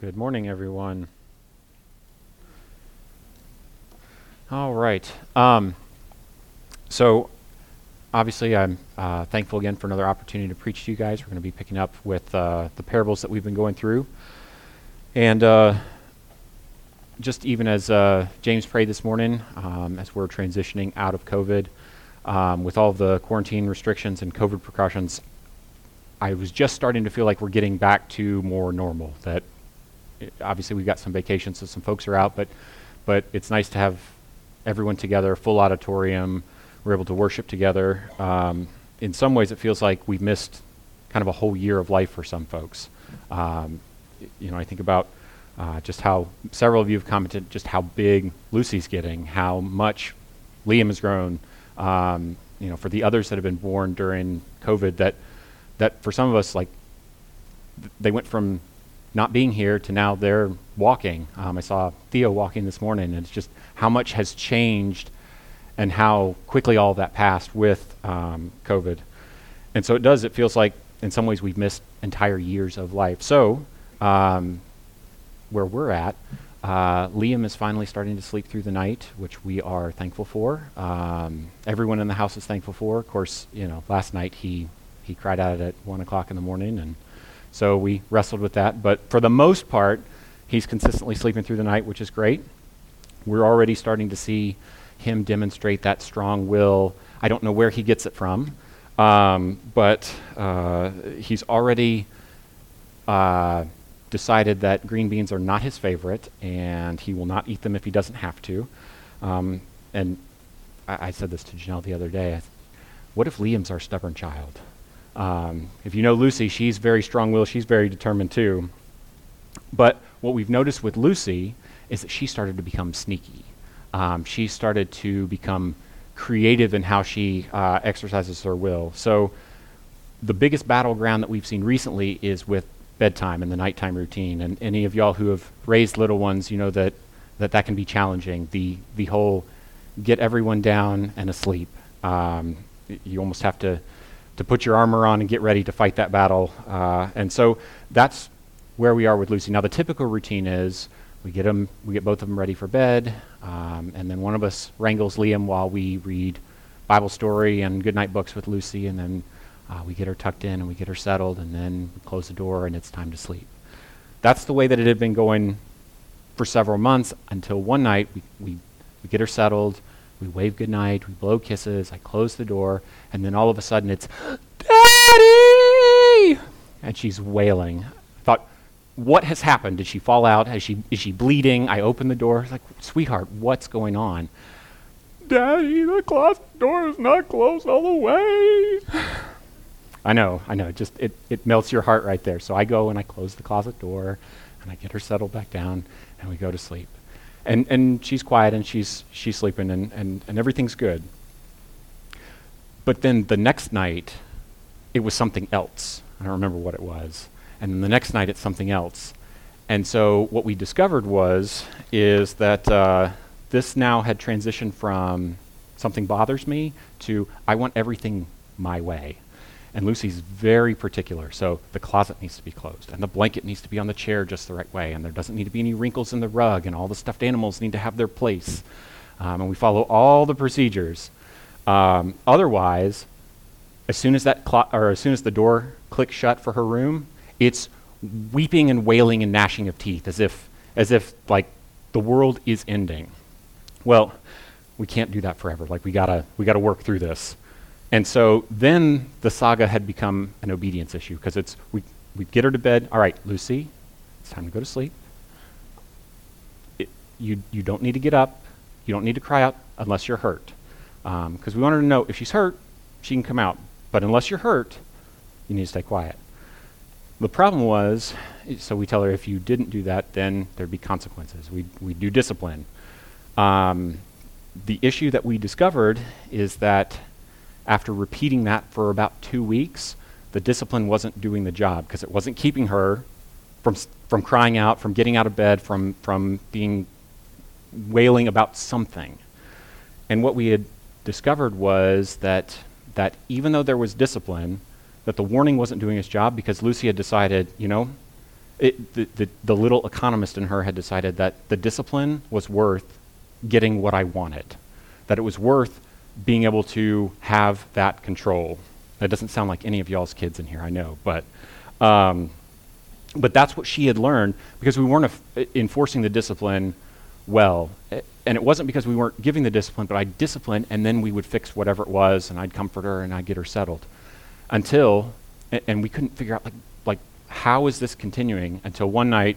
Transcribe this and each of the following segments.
Good morning, everyone. All right. Um, so, obviously, I'm uh, thankful again for another opportunity to preach to you guys. We're going to be picking up with uh, the parables that we've been going through. And uh, just even as uh, James prayed this morning, um, as we're transitioning out of COVID, um, with all the quarantine restrictions and COVID precautions, I was just starting to feel like we're getting back to more normal. That obviously we've got some vacations, so some folks are out, but but it's nice to have everyone together, full auditorium. We're able to worship together. Um, in some ways, it feels like we've missed kind of a whole year of life for some folks. Um, you know, I think about uh, just how several of you have commented just how big Lucy's getting, how much Liam has grown. Um, you know, for the others that have been born during COVID, that that for some of us, like, th- they went from not being here to now they're walking. Um, I saw Theo walking this morning, and it's just how much has changed and how quickly all that passed with um, COVID. And so it does, it feels like in some ways we've missed entire years of life. So, um, where we're at, uh, Liam is finally starting to sleep through the night, which we are thankful for. Um, everyone in the house is thankful for. Of course, you know, last night he he cried out at one o'clock in the morning, and so we wrestled with that. But for the most part, he's consistently sleeping through the night, which is great. We're already starting to see him demonstrate that strong will. I don't know where he gets it from, um, but uh, he's already uh, decided that green beans are not his favorite, and he will not eat them if he doesn't have to. Um, and I, I, said this to Janelle the other day. what if Liam's our stubborn child? Um, if you know Lucy, she's very strong willed, she's very determined too. But what we've noticed with Lucy is that she started to become sneaky. Um, she started to become creative in how she uh, exercises her will. So, the biggest battleground that we've seen recently is with bedtime and the nighttime routine. And any of y'all who have raised little ones, you know that that, that can be challenging. The, the whole get everyone down and asleep. Um, you almost have to to put your armor on and get ready to fight that battle. Uh, and so that's where we are with Lucy. Now, the typical routine is we get them, we get both of them ready for bed, um, and then one of us wrangles Liam while we read Bible story and goodnight books with Lucy, and then uh, we get her tucked in and we get her settled, and then we close the door and it's time to sleep. That's the way that it had been going for several months until one night we, we, we get her settled we wave goodnight, we blow kisses, I close the door, and then all of a sudden it's, Daddy! And she's wailing. I thought, what has happened? Did she fall out? Is she, is she bleeding? I open the door. like, sweetheart, what's going on? Daddy, the closet door is not closed all the way. I know, I know. It just it, it melts your heart right there. So I go and I close the closet door and I get her settled back down and we go to sleep and, and she's quiet and she's, she's sleeping and, and, and everything's good. But then the next night, it was something else. I don't remember what it was. And then the next night, it's something else. And so what we discovered was is that uh, this now had transitioned from something bothers me to I want everything my way. And Lucy's very particular. So the closet needs to be closed, and the blanket needs to be on the chair just the right way, and there doesn't need to be any wrinkles in the rug, and all the stuffed animals need to have their place. Um, and we follow all the procedures. Um, otherwise, as soon as that clo- or as soon as the door clicks shut for her room, it's weeping and wailing and gnashing of teeth, as if as if like the world is ending. Well, we can't do that forever. Like we gotta we gotta work through this. And so then the saga had become an obedience issue because it's we we get her to bed. All right, Lucy, it's time to go to sleep. It, you you don't need to get up. You don't need to cry out unless you're hurt, because um, we want her to know if she's hurt, she can come out. But unless you're hurt, you need to stay quiet. The problem was, so we tell her if you didn't do that, then there'd be consequences. We we do discipline. Um, the issue that we discovered is that after repeating that for about two weeks, the discipline wasn't doing the job because it wasn't keeping her from, from crying out, from getting out of bed, from, from being wailing about something. And what we had discovered was that, that even though there was discipline, that the warning wasn't doing its job because Lucy had decided, you know, it, the, the, the little economist in her had decided that the discipline was worth getting what I wanted, that it was worth being able to have that control. That doesn't sound like any of y'all's kids in here, I know, but, um, but that's what she had learned because we weren't af- enforcing the discipline well. And it wasn't because we weren't giving the discipline, but I'd discipline and then we would fix whatever it was and I'd comfort her and I'd get her settled. Until, and, and we couldn't figure out, like, like, how is this continuing until one night,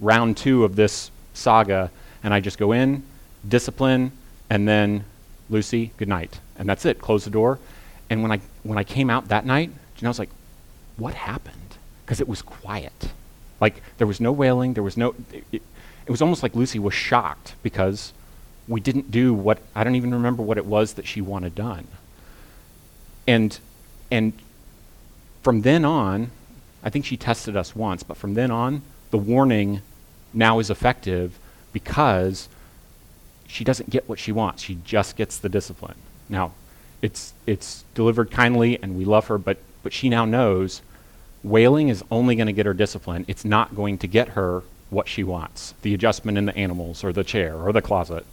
round two of this saga, and I just go in, discipline, and then Lucy, good night. And that's it, close the door. And when I, when I came out that night, you know, I was like, what happened? Because it was quiet. Like, there was no wailing, there was no, it, it was almost like Lucy was shocked because we didn't do what, I don't even remember what it was that she wanted done. And, and from then on, I think she tested us once, but from then on, the warning now is effective because she doesn't get what she wants. She just gets the discipline. Now, it's, it's delivered kindly and we love her, but, but she now knows wailing is only going to get her discipline. It's not going to get her what she wants the adjustment in the animals or the chair or the closet.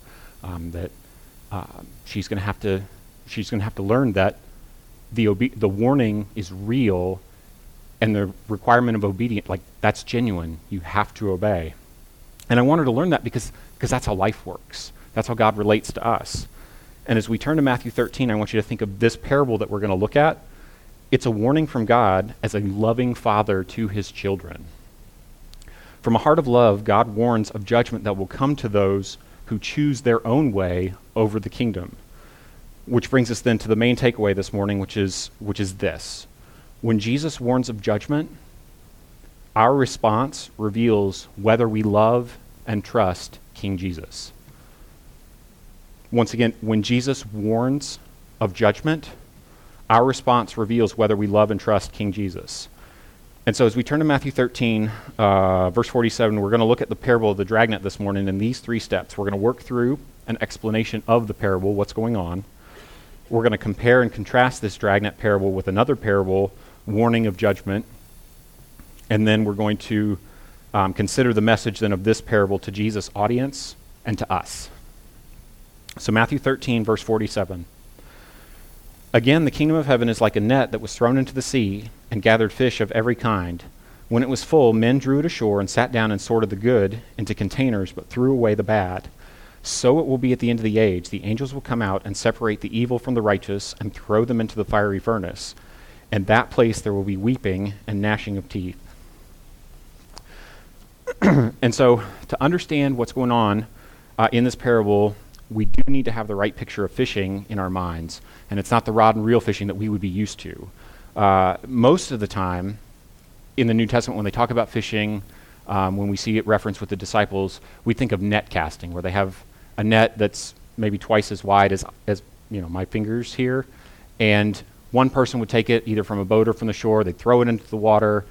Um, that uh, she's going to have to she's going to have to learn that the obe- the warning is real and the requirement of obedience like that's genuine you have to obey and i want her to learn that because because that's how life works that's how god relates to us. And as we turn to matthew 13 i want you to think of this parable that we're going to look at. It's a warning from god as a loving father to his children. From a heart of love god warns of judgment that will come to those who choose their own way over the kingdom. Which brings us then to the main takeaway this morning which is which is this. When Jesus warns of judgment, our response reveals whether we love and trust King Jesus. Once again, when Jesus warns of judgment, our response reveals whether we love and trust King Jesus. And so, as we turn to Matthew 13, uh, verse 47, we're going to look at the parable of the dragnet this morning in these three steps. We're going to work through an explanation of the parable, what's going on. We're going to compare and contrast this dragnet parable with another parable warning of judgment. And then we're going to um, consider the message then of this parable to Jesus' audience and to us. So, Matthew 13, verse 47. Again, the kingdom of heaven is like a net that was thrown into the sea and gathered fish of every kind. When it was full, men drew it ashore and sat down and sorted the good into containers, but threw away the bad. So it will be at the end of the age. The angels will come out and separate the evil from the righteous and throw them into the fiery furnace and that place there will be weeping and gnashing of teeth. and so, to understand what's going on uh, in this parable, we do need to have the right picture of fishing in our minds. And it's not the rod and reel fishing that we would be used to. Uh, most of the time in the New Testament, when they talk about fishing, um, when we see it referenced with the disciples, we think of net casting, where they have a net that's maybe twice as wide as, as you know, my fingers here. And one person would take it either from a boat or from the shore, they'd throw it into the water,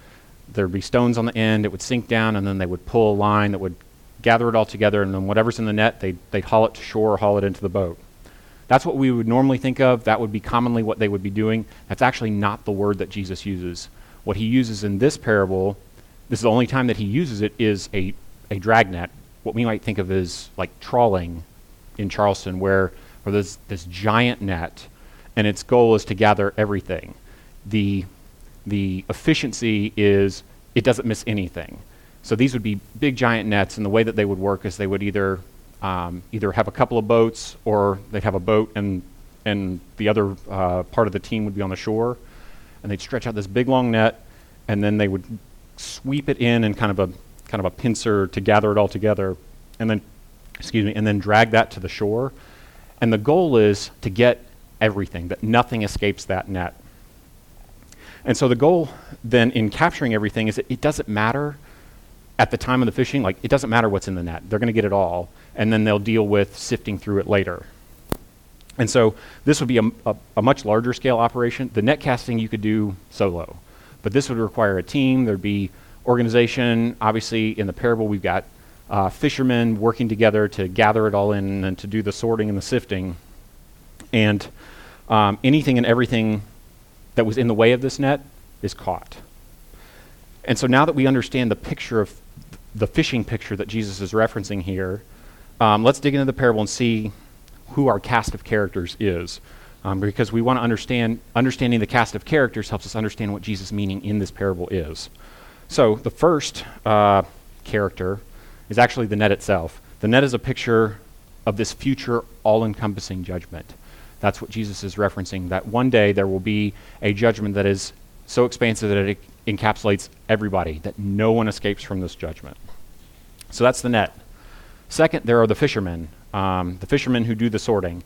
there'd be stones on the end, it would sink down, and then they would pull a line that would gather it all together, and then whatever's in the net, they'd, they'd haul it to shore or haul it into the boat. That's what we would normally think of. That would be commonly what they would be doing. That's actually not the word that Jesus uses. What he uses in this parable, this is the only time that he uses it, is a, a dragnet, what we might think of as like trawling in Charleston, where, where there's this giant net and its goal is to gather everything. The, the efficiency is it doesn't miss anything. So these would be big giant nets, and the way that they would work is they would either um, either have a couple of boats or they'd have a boat and and the other uh, part of the team would be on the shore, and they'd stretch out this big long net, and then they would sweep it in and kind of a kind of a pincer to gather it all together, and then excuse me, and then drag that to the shore. And the goal is to get everything, that nothing escapes that net. And so the goal then in capturing everything is that it doesn't matter at the time of the fishing, like it doesn't matter what's in the net. They're going to get it all, and then they'll deal with sifting through it later. And so this would be a, a, a, much larger scale operation. The net casting you could do solo, but this would require a team. There'd be organization. Obviously, in the parable, we've got uh, fishermen working together to gather it all in and to do the sorting and the sifting. And um, anything and everything that was in the way of this net is caught. And so now that we understand the picture of the fishing picture that Jesus is referencing here, um, let's dig into the parable and see who our cast of characters is. Um, because we want to understand, understanding the cast of characters helps us understand what Jesus' meaning in this parable is. So the first uh, character is actually the net itself. The net is a picture of this future all encompassing judgment. That's what Jesus is referencing, that one day there will be a judgment that is so expansive that it encapsulates everybody, that no one escapes from this judgment. So that's the net. Second, there are the fishermen, um, the fishermen who do the sorting.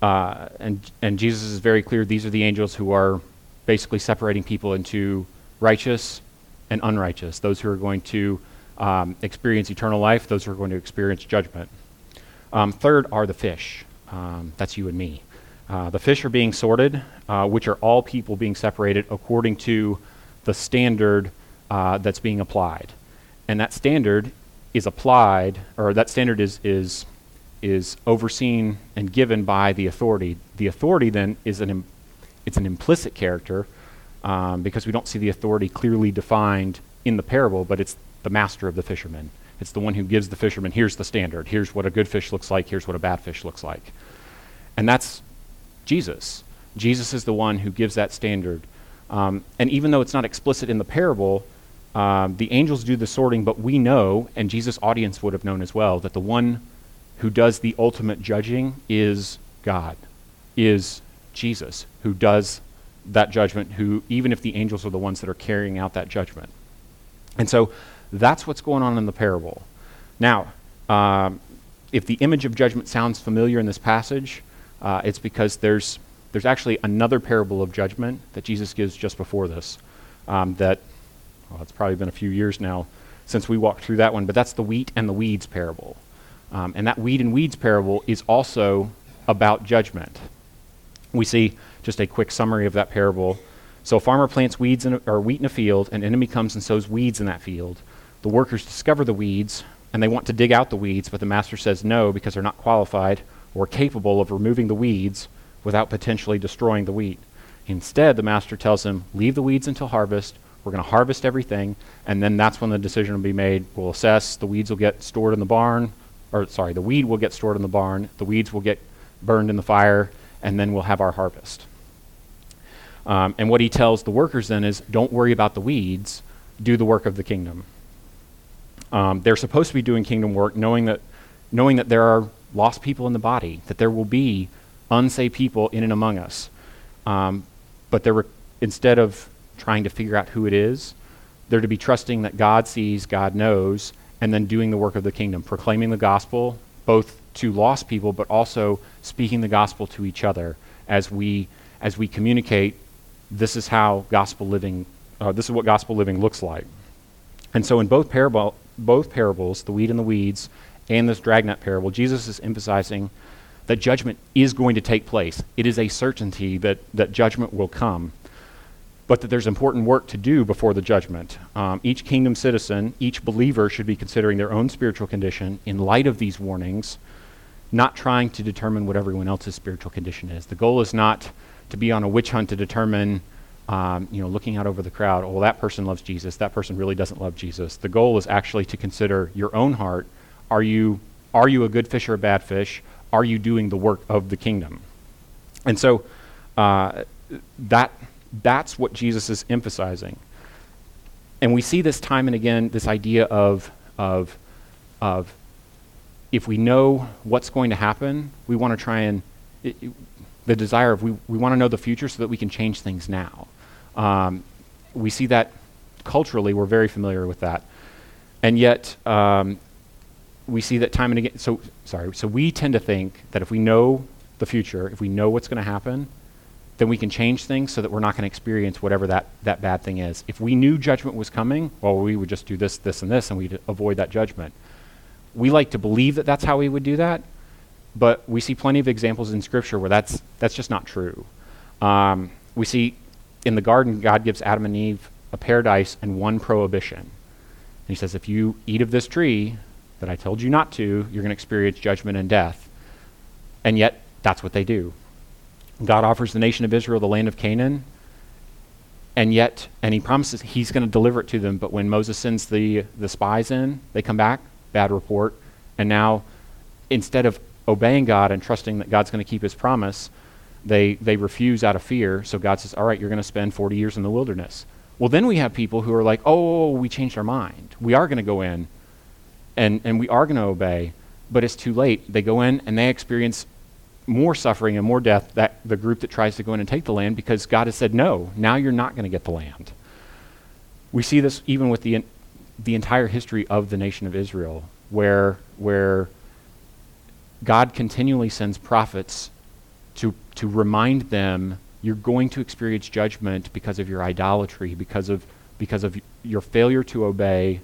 Uh, and, and Jesus is very clear these are the angels who are basically separating people into righteous and unrighteous, those who are going to um, experience eternal life, those who are going to experience judgment. Um, third are the fish. Um, that's you and me. Uh, the fish are being sorted, uh, which are all people being separated according to the standard uh, that's being applied. And that standard is applied, or that standard is, is, is overseen and given by the authority. The authority then is an, Im- it's an implicit character um, because we don't see the authority clearly defined in the parable, but it's the master of the fishermen. It's the one who gives the fishermen, here's the standard, here's what a good fish looks like, here's what a bad fish looks like. And that's Jesus. Jesus is the one who gives that standard. Um, and even though it's not explicit in the parable, um, the angels do the sorting, but we know, and Jesus' audience would have known as well, that the one who does the ultimate judging is God, is Jesus, who does that judgment, who, even if the angels are the ones that are carrying out that judgment. And so that's what's going on in the parable. Now, um, if the image of judgment sounds familiar in this passage, uh, it's because there's, there's actually another parable of judgment that Jesus gives just before this um, that well, it's probably been a few years now since we walked through that one, but that's the wheat and the weeds parable. Um, and that wheat and weeds parable is also about judgment. We see just a quick summary of that parable. So, a farmer plants weeds a, or wheat in a field, an enemy comes and sows weeds in that field. The workers discover the weeds, and they want to dig out the weeds, but the master says no because they're not qualified or capable of removing the weeds without potentially destroying the wheat. Instead, the master tells them, leave the weeds until harvest, we're going to harvest everything, and then that's when the decision will be made. We'll assess. The weeds will get stored in the barn, or sorry, the weed will get stored in the barn. The weeds will get burned in the fire, and then we'll have our harvest. Um, and what he tells the workers then is don't worry about the weeds, do the work of the kingdom. Um, they're supposed to be doing kingdom work, knowing that, knowing that there are lost people in the body, that there will be unsaved people in and among us. Um, but they're re- instead of trying to figure out who it is. They're to be trusting that God sees, God knows, and then doing the work of the kingdom, proclaiming the gospel both to lost people, but also speaking the gospel to each other as we as we communicate. This is how gospel living. Uh, this is what gospel living looks like. And so, in both both parables, the wheat and the weeds, and this dragnet parable, Jesus is emphasizing that judgment is going to take place. It is a certainty that, that judgment will come but that there's important work to do before the judgment. Um, each kingdom citizen, each believer should be considering their own spiritual condition in light of these warnings, not trying to determine what everyone else's spiritual condition is. The goal is not to be on a witch hunt to determine, um, you know, looking out over the crowd, oh, well, that person loves Jesus, that person really doesn't love Jesus. The goal is actually to consider your own heart. Are you, are you a good fish or a bad fish? Are you doing the work of the kingdom? And so uh, that that's what Jesus is emphasizing. And we see this time and again this idea of, of, of if we know what's going to happen, we want to try and, it, it, the desire of we, we want to know the future so that we can change things now. Um, we see that culturally, we're very familiar with that. And yet, um, we see that time and again. So, sorry. So, we tend to think that if we know the future, if we know what's going to happen, then we can change things so that we're not going to experience whatever that, that bad thing is. If we knew judgment was coming, well, we would just do this, this, and this, and we'd avoid that judgment. We like to believe that that's how we would do that, but we see plenty of examples in Scripture where that's, that's just not true. Um, we see in the garden, God gives Adam and Eve a paradise and one prohibition. And he says, if you eat of this tree that I told you not to, you're going to experience judgment and death. And yet, that's what they do. God offers the nation of Israel the land of Canaan, and yet, and he promises he's going to deliver it to them. But when Moses sends the, the spies in, they come back, bad report. And now, instead of obeying God and trusting that God's going to keep his promise, they, they refuse out of fear. So God says, All right, you're going to spend 40 years in the wilderness. Well, then we have people who are like, Oh, we changed our mind. We are going to go in and, and we are going to obey, but it's too late. They go in and they experience more suffering and more death that the group that tries to go in and take the land because God has said, no, now you're not going to get the land. We see this even with the, the entire history of the nation of Israel, where, where God continually sends prophets to, to remind them you're going to experience judgment because of your idolatry, because of, because of your failure to obey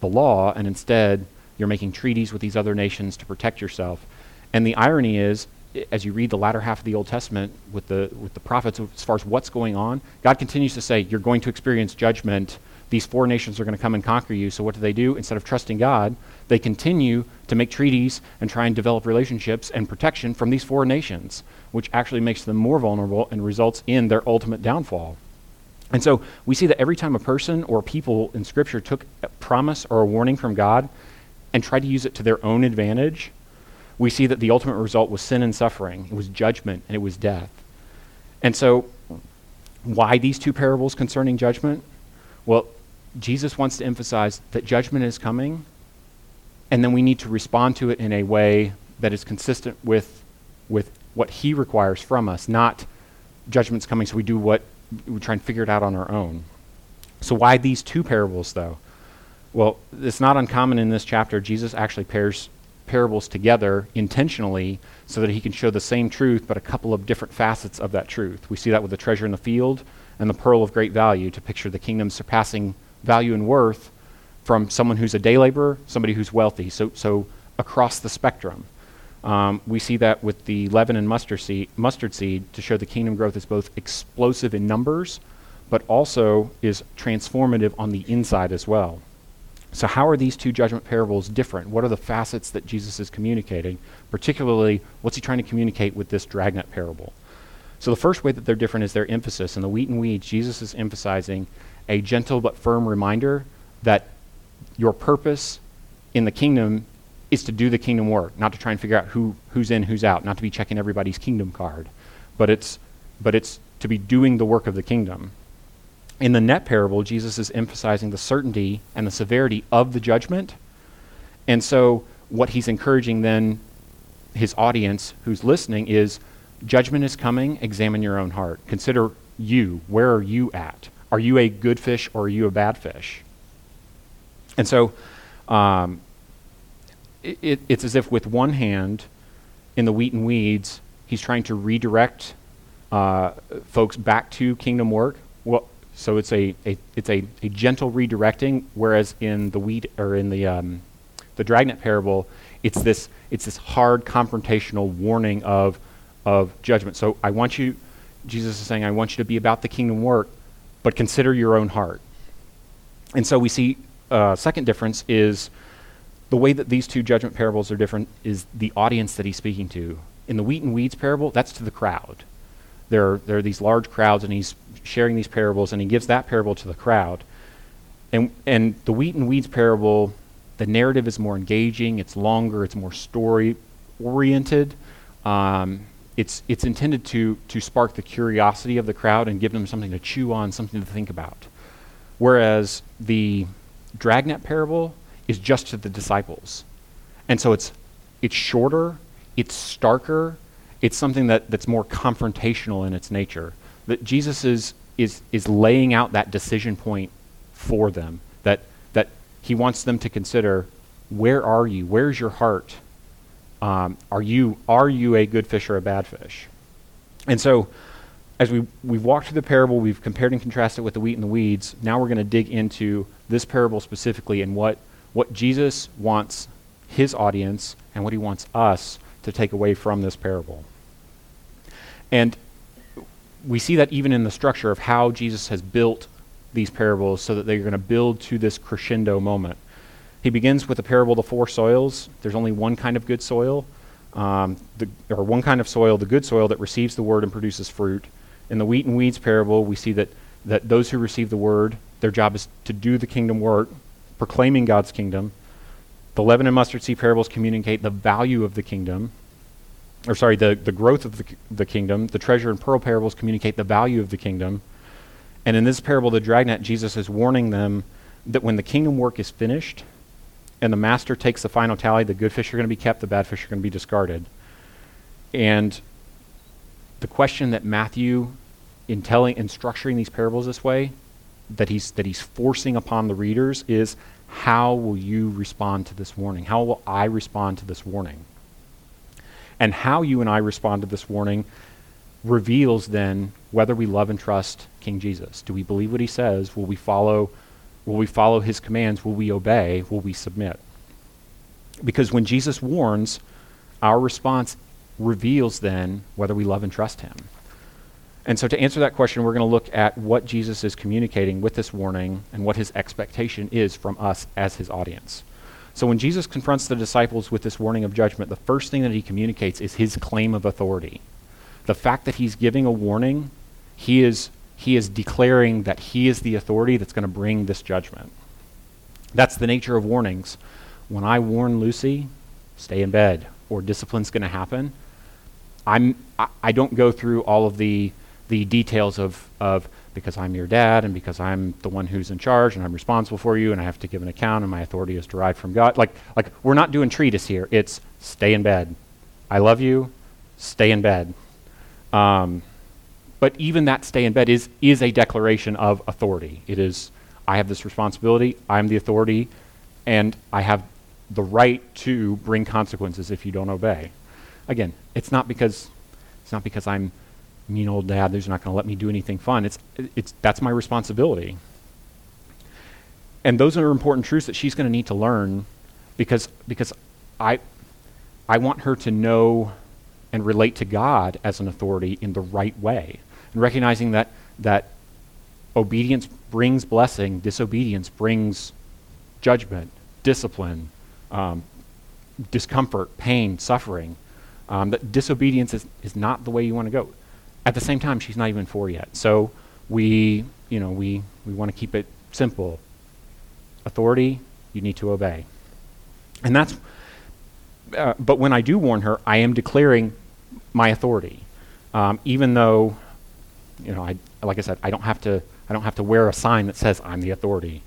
the law, and instead you're making treaties with these other nations to protect yourself. And the irony is, as you read the latter half of the Old Testament with the with the prophets as far as what's going on, God continues to say, You're going to experience judgment. These four nations are going to come and conquer you. So what do they do? Instead of trusting God, they continue to make treaties and try and develop relationships and protection from these four nations, which actually makes them more vulnerable and results in their ultimate downfall. And so we see that every time a person or people in Scripture took a promise or a warning from God and tried to use it to their own advantage, we see that the ultimate result was sin and suffering. It was judgment and it was death. And so, why these two parables concerning judgment? Well, Jesus wants to emphasize that judgment is coming, and then we need to respond to it in a way that is consistent with, with what he requires from us, not judgment's coming, so we do what we try and figure it out on our own. So, why these two parables, though? Well, it's not uncommon in this chapter. Jesus actually pairs parables together intentionally so that he can show the same truth, but a couple of different facets of that truth. We see that with the treasure in the field and the pearl of great value to picture the kingdom surpassing value and worth from someone who's a day laborer, somebody who's wealthy. So, so across the spectrum. Um, we see that with the leaven and mustard seed, mustard seed to show the kingdom growth is both explosive in numbers, but also is transformative on the inside as well. So, how are these two judgment parables different? What are the facets that Jesus is communicating? Particularly, what's he trying to communicate with this dragnet parable? So, the first way that they're different is their emphasis. In the wheat and weeds, Jesus is emphasizing a gentle but firm reminder that your purpose in the kingdom is to do the kingdom work, not to try and figure out who, who's in, who's out, not to be checking everybody's kingdom card, but it's, but it's to be doing the work of the kingdom. In the net parable, Jesus is emphasizing the certainty and the severity of the judgment. And so, what he's encouraging then his audience who's listening is judgment is coming, examine your own heart. Consider you. Where are you at? Are you a good fish or are you a bad fish? And so, um, it, it, it's as if with one hand, in the wheat and weeds, he's trying to redirect uh, folks back to kingdom work. Well, so it's a, a it's a, a gentle redirecting, whereas in the wheat or in the um, the dragnet parable, it's this it's this hard confrontational warning of of judgment. So I want you, Jesus is saying, I want you to be about the kingdom work, but consider your own heart. And so we see uh, second difference is the way that these two judgment parables are different is the audience that he's speaking to. In the wheat and weeds parable, that's to the crowd. There are, there are these large crowds, and he's sharing these parables, and he gives that parable to the crowd. And, and the wheat and weeds parable, the narrative is more engaging, it's longer, it's more story oriented. Um, it's, it's intended to, to spark the curiosity of the crowd and give them something to chew on, something to think about. Whereas the dragnet parable is just to the disciples. And so it's, it's shorter, it's starker, it's something that, that's more confrontational in its nature. That Jesus is, is, is laying out that decision point for them, that, that he wants them to consider where are you? Where's your heart? Um, are, you, are you a good fish or a bad fish? And so, as we, we've walked through the parable, we've compared and contrasted with the wheat and the weeds. Now we're going to dig into this parable specifically and what, what Jesus wants his audience and what he wants us to take away from this parable. And we see that even in the structure of how Jesus has built these parables so that they're going to build to this crescendo moment. He begins with the parable of the four soils. There's only one kind of good soil, um, the, or one kind of soil, the good soil that receives the word and produces fruit. In the wheat and weeds parable, we see that that those who receive the word, their job is to do the kingdom work, proclaiming God's kingdom. The leaven and mustard seed parables communicate the value of the kingdom, or sorry, the, the growth of the, the kingdom. The treasure and pearl parables communicate the value of the kingdom. And in this parable, the dragnet, Jesus is warning them that when the kingdom work is finished and the master takes the final tally, the good fish are going to be kept, the bad fish are going to be discarded. And the question that Matthew, in telling and structuring these parables this way, that he's that he's forcing upon the readers is how will you respond to this warning? How will I respond to this warning? And how you and I respond to this warning reveals then whether we love and trust King Jesus. Do we believe what he says? Will we follow will we follow his commands? Will we obey? Will we submit? Because when Jesus warns, our response reveals then whether we love and trust him. And so, to answer that question, we're going to look at what Jesus is communicating with this warning and what his expectation is from us as his audience. So, when Jesus confronts the disciples with this warning of judgment, the first thing that he communicates is his claim of authority. The fact that he's giving a warning, he is, he is declaring that he is the authority that's going to bring this judgment. That's the nature of warnings. When I warn Lucy, stay in bed, or discipline's going to happen, I'm, I, I don't go through all of the the details of, of because I'm your dad and because I'm the one who's in charge and I'm responsible for you and I have to give an account and my authority is derived from God. Like, like we're not doing treatise here. It's stay in bed. I love you. Stay in bed. Um, but even that stay in bed is, is a declaration of authority. It is, I have this responsibility, I'm the authority, and I have the right to bring consequences if you don't obey. Again, it's not because it's not because I'm mean old dad who's not going to let me do anything fun. It's, it's, that's my responsibility. And those are important truths that she's going to need to learn because, because I, I want her to know and relate to God as an authority in the right way. And recognizing that, that obedience brings blessing, disobedience brings judgment, discipline, um, discomfort, pain, suffering. Um, that disobedience is, is not the way you want to go at the same time, she's not even four yet. So we, you know, we, we want to keep it simple. Authority, you need to obey. And that's, uh, but when I do warn her, I am declaring my authority. Um, even though, you know, I, like I said, I don't have to, I don't have to wear a sign that says I'm the authority.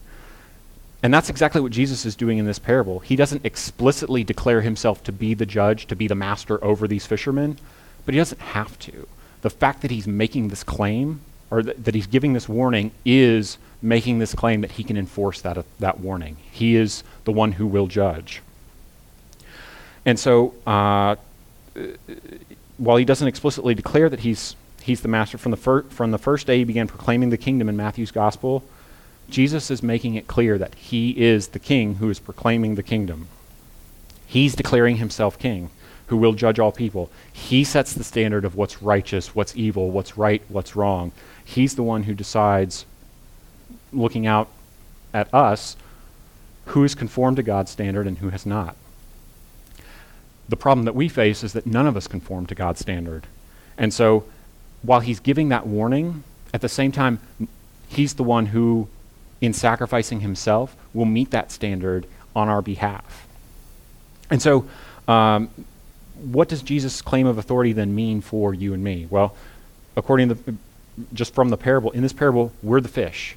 And that's exactly what Jesus is doing in this parable. He doesn't explicitly declare himself to be the judge, to be the master over these fishermen, but he doesn't have to the fact that he's making this claim or th- that he's giving this warning is making this claim that he can enforce that, uh, that warning. He is the one who will judge. And so, uh, while he doesn't explicitly declare that he's, he's the master, from the, fir- from the first day he began proclaiming the kingdom in Matthew's gospel, Jesus is making it clear that he is the king who is proclaiming the kingdom. He's declaring himself king who will judge all people. He sets the standard of what's righteous, what's evil, what's right, what's wrong. He's the one who decides, looking out at us, who is conformed to God's standard and who has not. The problem that we face is that none of us conform to God's standard. And so, while he's giving that warning, at the same time, he's the one who, in sacrificing himself, will meet that standard on our behalf. And so, um, what does Jesus' claim of authority then mean for you and me? Well, according to the, just from the parable, in this parable, we're the fish.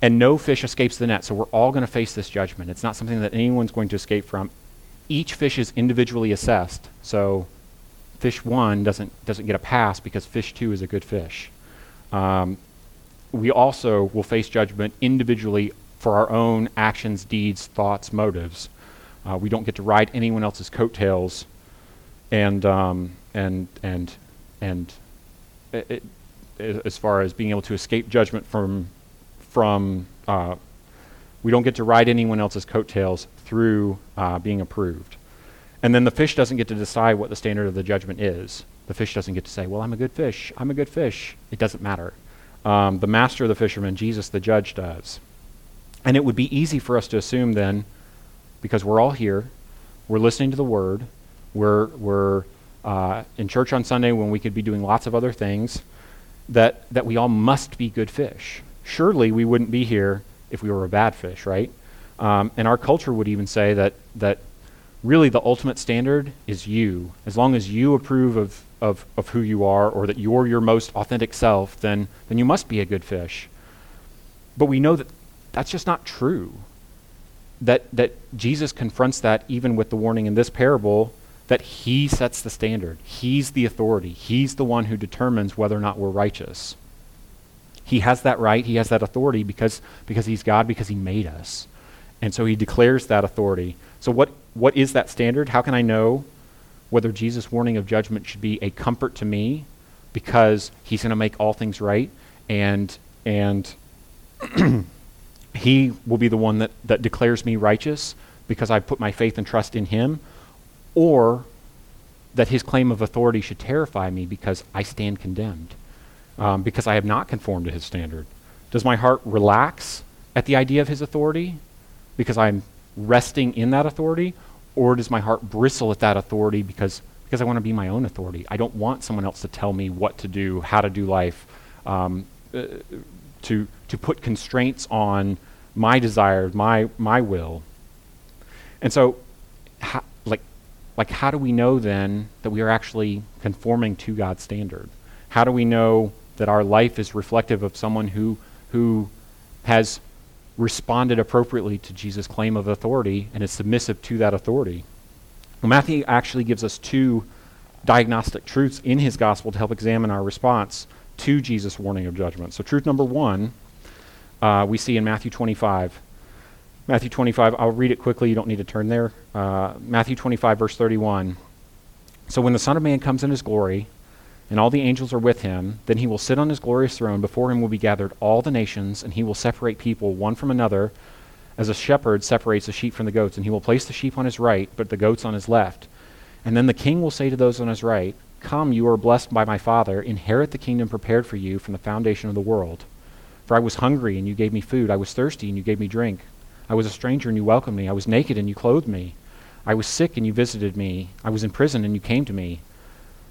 And no fish escapes the net, so we're all going to face this judgment. It's not something that anyone's going to escape from. Each fish is individually assessed, so fish one doesn't, doesn't get a pass because fish two is a good fish. Um, we also will face judgment individually for our own actions, deeds, thoughts, motives. Uh, we don't get to ride anyone else's coattails and um, and and and it, it, as far as being able to escape judgment from from uh, we don't get to ride anyone else's coattails through uh, being approved. And then the fish doesn't get to decide what the standard of the judgment is. The fish doesn't get to say, "Well, I'm a good fish. I'm a good fish." It doesn't matter. Um, the master of the fishermen, Jesus, the judge, does. And it would be easy for us to assume then, because we're all here, we're listening to the word, we're, we're uh, in church on Sunday when we could be doing lots of other things. that, that we all must be good fish. Surely we wouldn't be here if we were a bad fish, right? Um, and our culture would even say that, that really the ultimate standard is you. As long as you approve of, of, of who you are or that you're your most authentic self, then, then you must be a good fish. But we know that that's just not true. That, that Jesus confronts that even with the warning in this parable that he sets the standard. He's the authority. He's the one who determines whether or not we're righteous. He has that right, he has that authority because, because he's God, because he made us. And so he declares that authority. So, what, what is that standard? How can I know whether Jesus' warning of judgment should be a comfort to me because he's going to make all things right and, and he will be the one that, that declares me righteous because I put my faith and trust in him? Or that his claim of authority should terrify me because I stand condemned, um, because I have not conformed to his standard? Does my heart relax at the idea of his authority because I'm resting in that authority? Or does my heart bristle at that authority because, because I want to be my own authority? I don't want someone else to tell me what to do, how to do life, um, uh, to, to put constraints on my desires, my, my will. And so, like, how do we know then that we are actually conforming to God's standard? How do we know that our life is reflective of someone who, who has responded appropriately to Jesus' claim of authority and is submissive to that authority. Well, Matthew actually gives us two diagnostic truths in his gospel to help examine our response to Jesus' warning of judgment. So, truth number one, uh, we see in Matthew 25. Matthew 25, I'll read it quickly. You don't need to turn there. Uh, Matthew 25, verse 31. So, when the Son of Man comes in his glory, and all the angels are with him. Then he will sit on his glorious throne. Before him will be gathered all the nations, and he will separate people one from another, as a shepherd separates the sheep from the goats. And he will place the sheep on his right, but the goats on his left. And then the king will say to those on his right, Come, you are blessed by my Father, inherit the kingdom prepared for you from the foundation of the world. For I was hungry, and you gave me food. I was thirsty, and you gave me drink. I was a stranger, and you welcomed me. I was naked, and you clothed me. I was sick, and you visited me. I was in prison, and you came to me.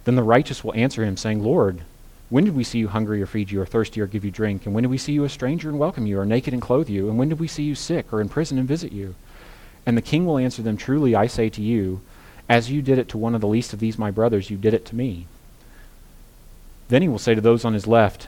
Then the righteous will answer him, saying, Lord, when did we see you hungry or feed you, or thirsty or give you drink? And when did we see you a stranger and welcome you, or naked and clothe you? And when did we see you sick or in prison and visit you? And the king will answer them, Truly I say to you, as you did it to one of the least of these my brothers, you did it to me. Then he will say to those on his left,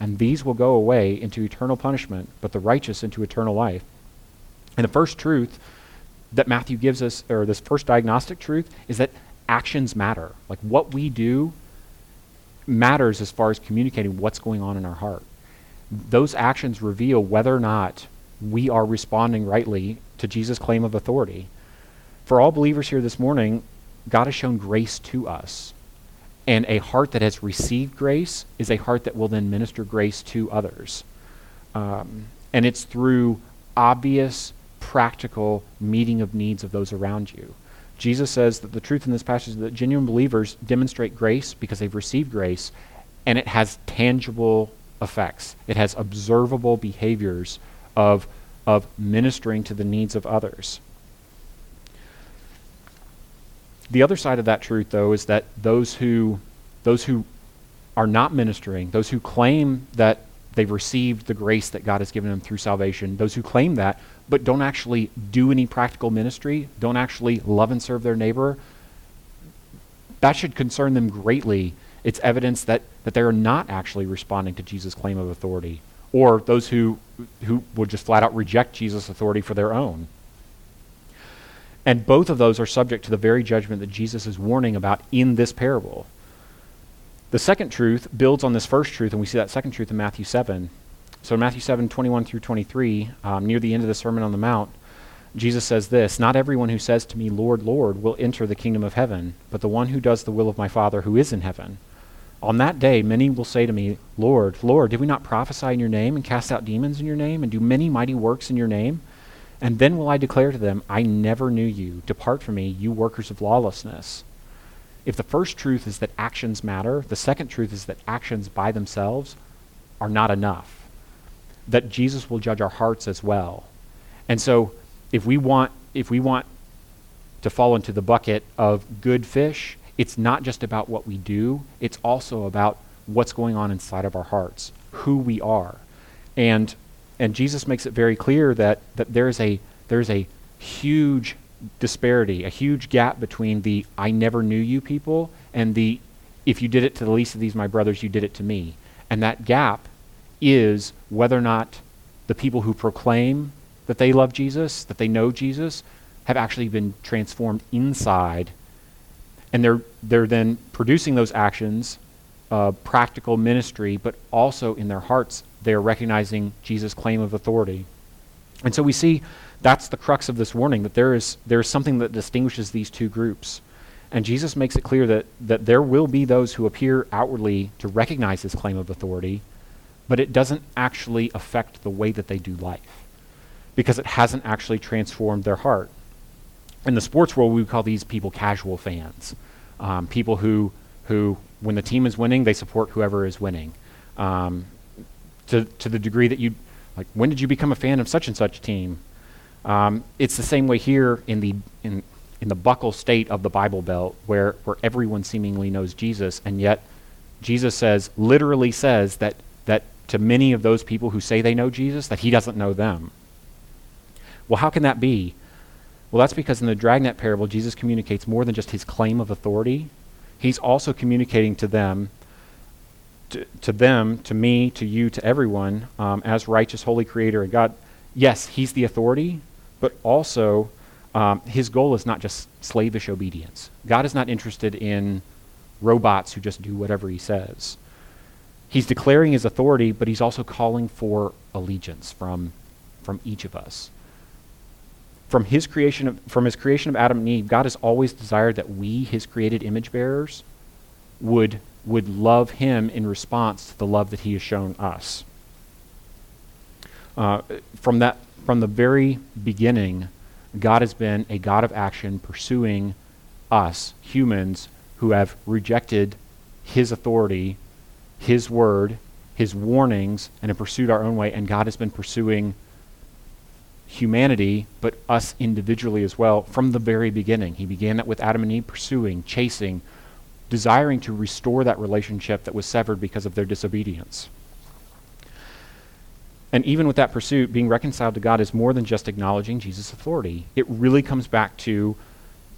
And these will go away into eternal punishment, but the righteous into eternal life. And the first truth that Matthew gives us, or this first diagnostic truth, is that actions matter. Like what we do matters as far as communicating what's going on in our heart. Those actions reveal whether or not we are responding rightly to Jesus' claim of authority. For all believers here this morning, God has shown grace to us. And a heart that has received grace is a heart that will then minister grace to others. Um, and it's through obvious, practical meeting of needs of those around you. Jesus says that the truth in this passage is that genuine believers demonstrate grace because they've received grace, and it has tangible effects. It has observable behaviors of, of ministering to the needs of others. The other side of that truth, though, is that those who, those who are not ministering, those who claim that they've received the grace that God has given them through salvation, those who claim that but don't actually do any practical ministry, don't actually love and serve their neighbor, that should concern them greatly. It's evidence that, that they are not actually responding to Jesus' claim of authority, or those who, who would just flat out reject Jesus' authority for their own. And both of those are subject to the very judgment that Jesus is warning about in this parable. The second truth builds on this first truth, and we see that second truth in Matthew 7. So in Matthew 7, 21 through 23, um, near the end of the Sermon on the Mount, Jesus says this Not everyone who says to me, Lord, Lord, will enter the kingdom of heaven, but the one who does the will of my Father who is in heaven. On that day, many will say to me, Lord, Lord, did we not prophesy in your name and cast out demons in your name and do many mighty works in your name? And then will I declare to them, I never knew you. Depart from me, you workers of lawlessness. If the first truth is that actions matter, the second truth is that actions by themselves are not enough. That Jesus will judge our hearts as well. And so if we want if we want to fall into the bucket of good fish, it's not just about what we do, it's also about what's going on inside of our hearts, who we are. And and Jesus makes it very clear that that there's a there's a huge disparity, a huge gap between the I never knew you people and the if you did it to the least of these my brothers, you did it to me. And that gap is whether or not the people who proclaim that they love Jesus, that they know Jesus, have actually been transformed inside and they're they're then producing those actions, uh, practical ministry, but also in their hearts they are recognizing Jesus' claim of authority. And so we see that's the crux of this warning that there is there is something that distinguishes these two groups. And Jesus makes it clear that, that there will be those who appear outwardly to recognize his claim of authority, but it doesn't actually affect the way that they do life because it hasn't actually transformed their heart in the sports world, we would call these people casual fans. Um, people who, who, when the team is winning, they support whoever is winning. Um, to, to the degree that you, like, when did you become a fan of such and such team? Um, it's the same way here in the, in, in the buckle state of the Bible Belt, where, where everyone seemingly knows Jesus, and yet Jesus says, literally says, that, that to many of those people who say they know Jesus, that he doesn't know them. Well, how can that be? Well, that's because in the dragnet parable, Jesus communicates more than just his claim of authority. He's also communicating to them, to, them, to me, to you, to everyone, um, as righteous, holy creator and God. Yes, he's the authority, but also um, his goal is not just slavish obedience. God is not interested in robots who just do whatever he says. He's declaring his authority, but he's also calling for allegiance from, from each of us from his creation of, from his creation of Adam and Eve, God has always desired that we, his created image bearers, would would love him in response to the love that he has shown us. Uh, from that from the very beginning, God has been a God of action pursuing us, humans, who have rejected his authority, his word, his warnings, and have pursued our own way, and God has been pursuing humanity, but us individually as well from the very beginning. He began that with Adam and Eve pursuing, chasing, desiring to restore that relationship that was severed because of their disobedience. And even with that pursuit, being reconciled to God is more than just acknowledging Jesus' authority. It really comes back to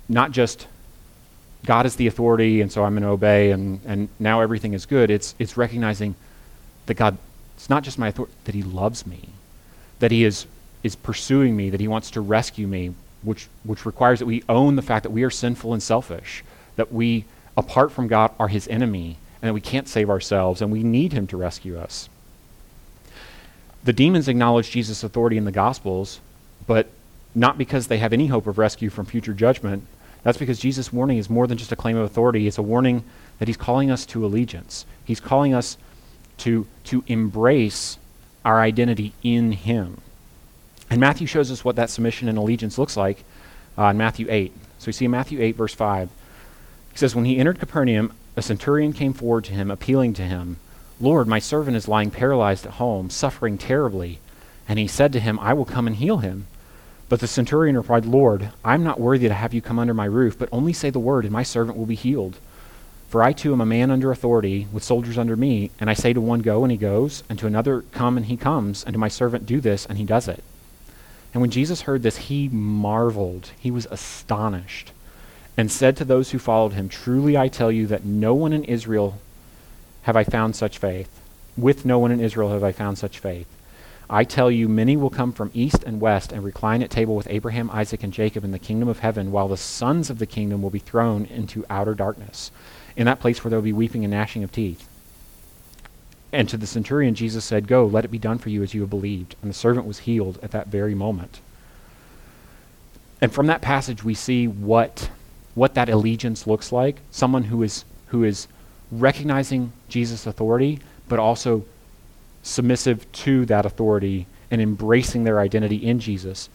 not just God is the authority, and so I'm going to obey, and, and now everything is good. It's, it's recognizing that God, it's not just my authority, that He loves me, that He is is pursuing me, that he wants to rescue me, which, which requires that we own the fact that we are sinful and selfish, that we, apart from God, are his enemy, and that we can't save ourselves, and we need him to rescue us. The demons acknowledge Jesus' authority in the Gospels, but not because they have any hope of rescue from future judgment. That's because Jesus' warning is more than just a claim of authority. It's a warning that he's calling us to allegiance. He's calling us to, to embrace our identity in him. And Matthew shows us what that submission and allegiance looks like uh, in Matthew 8. So we see in Matthew 8, verse 5. He says, When he entered Capernaum, a centurion came forward to him, appealing to him, Lord, my servant is lying paralyzed at home, suffering terribly. And he said to him, I will come and heal him. But the centurion replied, Lord, I'm not worthy to have you come under my roof, but only say the word, and my servant will be healed. For I too am a man under authority, with soldiers under me, and I say to one, Go, and he goes, and to another, Come, and he comes, and to my servant, Do this, and he does it. And when Jesus heard this, he marveled. He was astonished and said to those who followed him, Truly I tell you that no one in Israel have I found such faith. With no one in Israel have I found such faith. I tell you, many will come from east and west and recline at table with Abraham, Isaac, and Jacob in the kingdom of heaven, while the sons of the kingdom will be thrown into outer darkness, in that place where there will be weeping and gnashing of teeth. And to the centurion, Jesus said, Go, let it be done for you as you have believed. And the servant was healed at that very moment. And from that passage, we see what, what that allegiance looks like someone who is, who is recognizing Jesus' authority, but also submissive to that authority and embracing their identity in Jesus.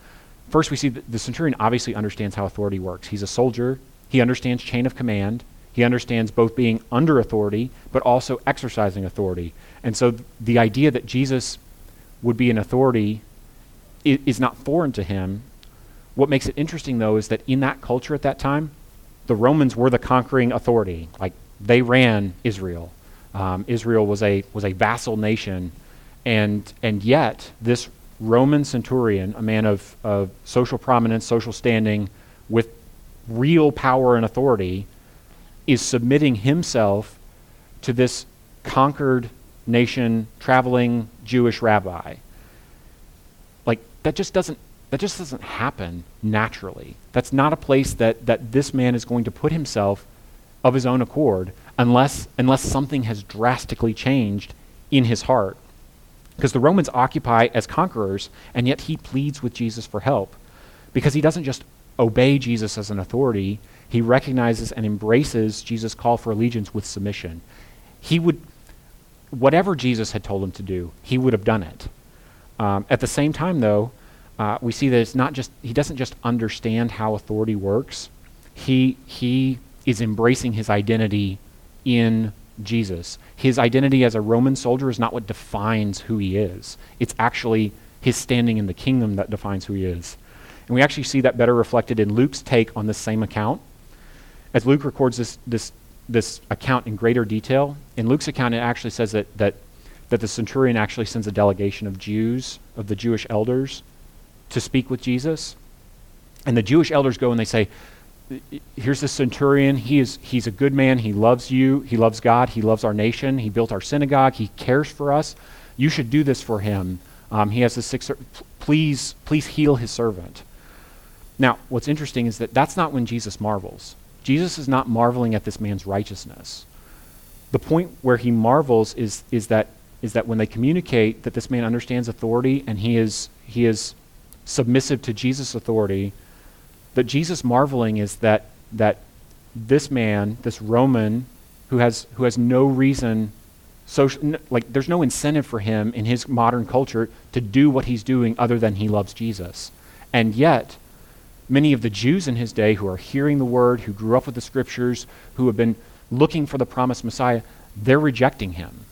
First, we see that the centurion obviously understands how authority works. He's a soldier, he understands chain of command, he understands both being under authority, but also exercising authority. And so th- the idea that Jesus would be an authority is, is not foreign to him. What makes it interesting, though, is that in that culture at that time, the Romans were the conquering authority. Like they ran Israel. Um, Israel was a was a vassal nation, and and yet this Roman centurion, a man of, of social prominence, social standing, with real power and authority, is submitting himself to this conquered nation, traveling Jewish rabbi. Like that just doesn't that just doesn't happen naturally. That's not a place that, that this man is going to put himself of his own accord unless, unless something has drastically changed in his heart. Because the Romans occupy as conquerors, and yet he pleads with Jesus for help. Because he doesn't just obey Jesus as an authority, he recognizes and embraces Jesus' call for allegiance with submission. He would, whatever Jesus had told him to do, he would have done it. Um, at the same time, though, uh, we see that it's not just he doesn't just understand how authority works. He he is embracing his identity in Jesus. His identity as a Roman soldier is not what defines who he is. It's actually his standing in the kingdom that defines who he is. And we actually see that better reflected in Luke's take on this same account. As Luke records this this this account in greater detail, in Luke's account it actually says that that that the centurion actually sends a delegation of Jews, of the Jewish elders, to speak with Jesus. And the Jewish elders go and they say, Here's the centurion. He is, he's a good man. He loves you. He loves God. He loves our nation. He built our synagogue. He cares for us. You should do this for him. Um, he has sick. Ser- please, please heal his servant. Now, what's interesting is that that's not when Jesus marvels. Jesus is not marveling at this man's righteousness. The point where he marvels is, is, that, is that when they communicate that this man understands authority and he is, he is submissive to Jesus' authority, that Jesus marveling is that that this man, this Roman, who has who has no reason, social, like there's no incentive for him in his modern culture to do what he's doing other than he loves Jesus, and yet many of the Jews in his day who are hearing the word, who grew up with the scriptures, who have been looking for the promised Messiah, they're rejecting him.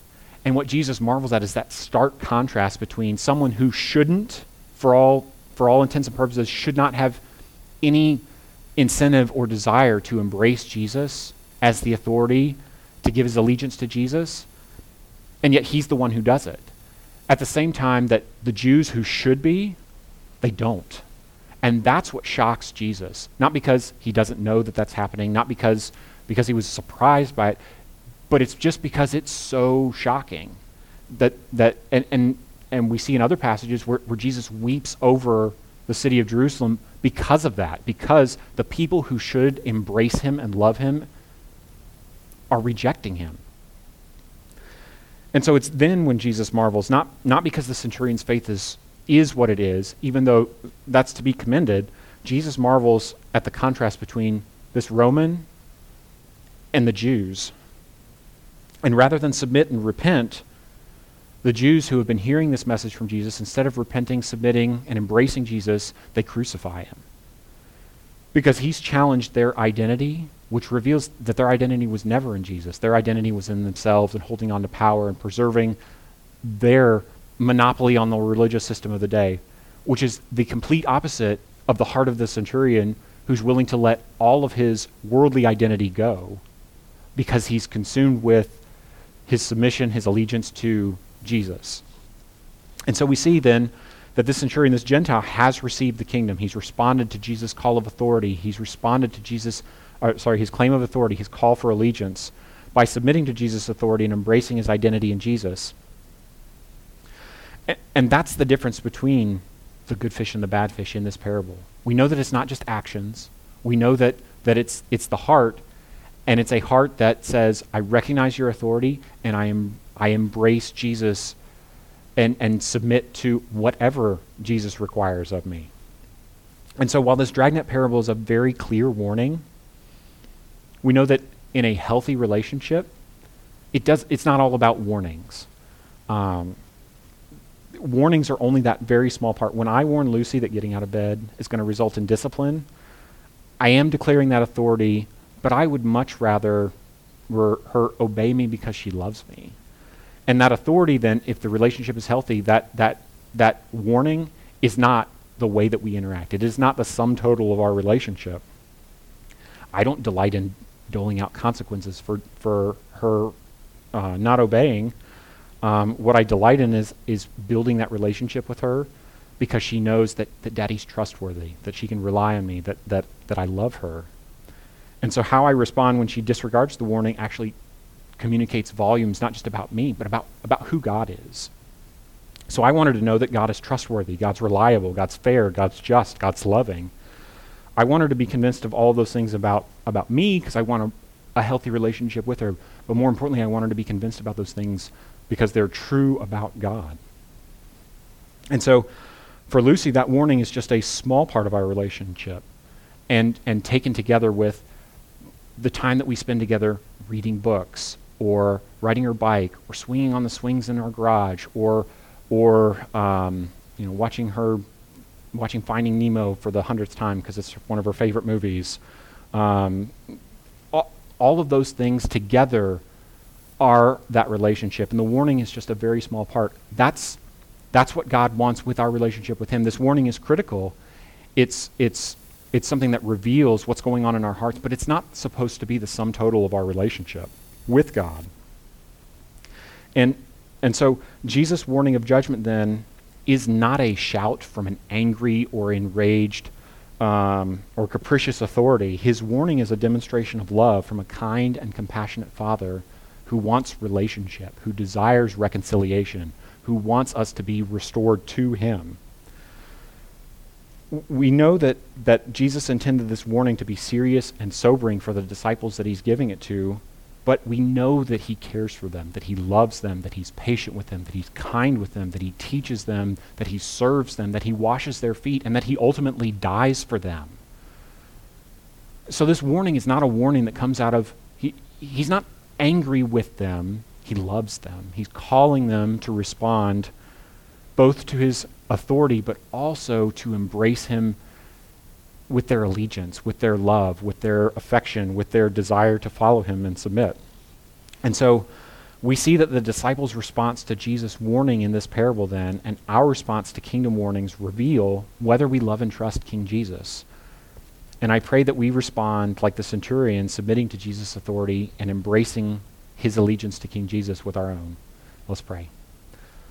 And what Jesus marvels at is that stark contrast between someone who shouldn't, for all for all intents and purposes, should not have any incentive or desire to embrace Jesus as the authority, to give his allegiance to Jesus, and yet he's the one who does it. At the same time that the Jews who should be, they don't. And that's what shocks Jesus. Not because he doesn't know that that's happening, not because because he was surprised by it, but it's just because it's so shocking that that and and and we see in other passages where, where Jesus weeps over the city of Jerusalem because of that, because the people who should embrace him and love him are rejecting him. And so it's then when Jesus marvels, not, not because the centurion's faith is, is what it is, even though that's to be commended, Jesus marvels at the contrast between this Roman and the Jews. And rather than submit and repent, the Jews who have been hearing this message from Jesus, instead of repenting, submitting, and embracing Jesus, they crucify him. Because he's challenged their identity, which reveals that their identity was never in Jesus. Their identity was in themselves and holding on to power and preserving their monopoly on the religious system of the day, which is the complete opposite of the heart of the centurion who's willing to let all of his worldly identity go because he's consumed with his submission, his allegiance to Jesus. And so we see then that this centurion, this Gentile, has received the kingdom. He's responded to Jesus' call of authority. He's responded to Jesus, or, sorry, his claim of authority, his call for allegiance, by submitting to Jesus' authority and embracing his identity in Jesus. And, and that's the difference between the good fish and the bad fish in this parable. We know that it's not just actions. We know that, that it's, it's the heart, and it's a heart that says, I recognize your authority, and I am I embrace Jesus and, and submit to whatever Jesus requires of me. And so while this dragnet parable is a very clear warning, we know that in a healthy relationship, it does, it's not all about warnings. Um, warnings are only that very small part. When I warn Lucy that getting out of bed is going to result in discipline, I am declaring that authority, but I would much rather her obey me because she loves me. And that authority, then, if the relationship is healthy, that, that, that warning is not the way that we interact. It is not the sum total of our relationship. I don't delight in doling out consequences for, for her uh, not obeying. Um, what I delight in is, is building that relationship with her because she knows that, that daddy's trustworthy, that she can rely on me, that, that, that I love her. And so, how I respond when she disregards the warning actually communicates volumes, not just about me, but about, about who God is. So, I wanted to know that God is trustworthy, God's reliable, God's fair, God's just, God's loving. I want her to be convinced of all those things about, about me because I want a, a healthy relationship with her. But more importantly, I want her to be convinced about those things because they're true about God. And so, for Lucy, that warning is just a small part of our relationship. And, and taken together with the time that we spend together reading books or riding our bike or swinging on the swings in our garage or or um, you know watching her watching Finding Nemo for the hundredth time because it's one of her favorite movies. Um, all, all of those things together are that relationship, and the warning is just a very small part. That's that's what God wants with our relationship with Him. This warning is critical. It's it's it's something that reveals what's going on in our hearts, but it's not supposed to be the sum total of our relationship with God. And, and so Jesus' warning of judgment then is not a shout from an angry or enraged um, or capricious authority. His warning is a demonstration of love from a kind and compassionate Father who wants relationship, who desires reconciliation, who wants us to be restored to Him we know that, that Jesus intended this warning to be serious and sobering for the disciples that he's giving it to, but we know that he cares for them, that he loves them, that he's patient with them, that he's kind with them, that he teaches them, that he serves them, that he washes their feet, and that he ultimately dies for them. So this warning is not a warning that comes out of, he, he's not angry with them, he loves them. He's calling them to respond both to his authority, but also to embrace him with their allegiance, with their love, with their affection, with their desire to follow him and submit. And so we see that the disciples' response to Jesus' warning in this parable, then, and our response to kingdom warnings reveal whether we love and trust King Jesus. And I pray that we respond like the centurion, submitting to Jesus' authority and embracing his allegiance to King Jesus with our own. Let's pray.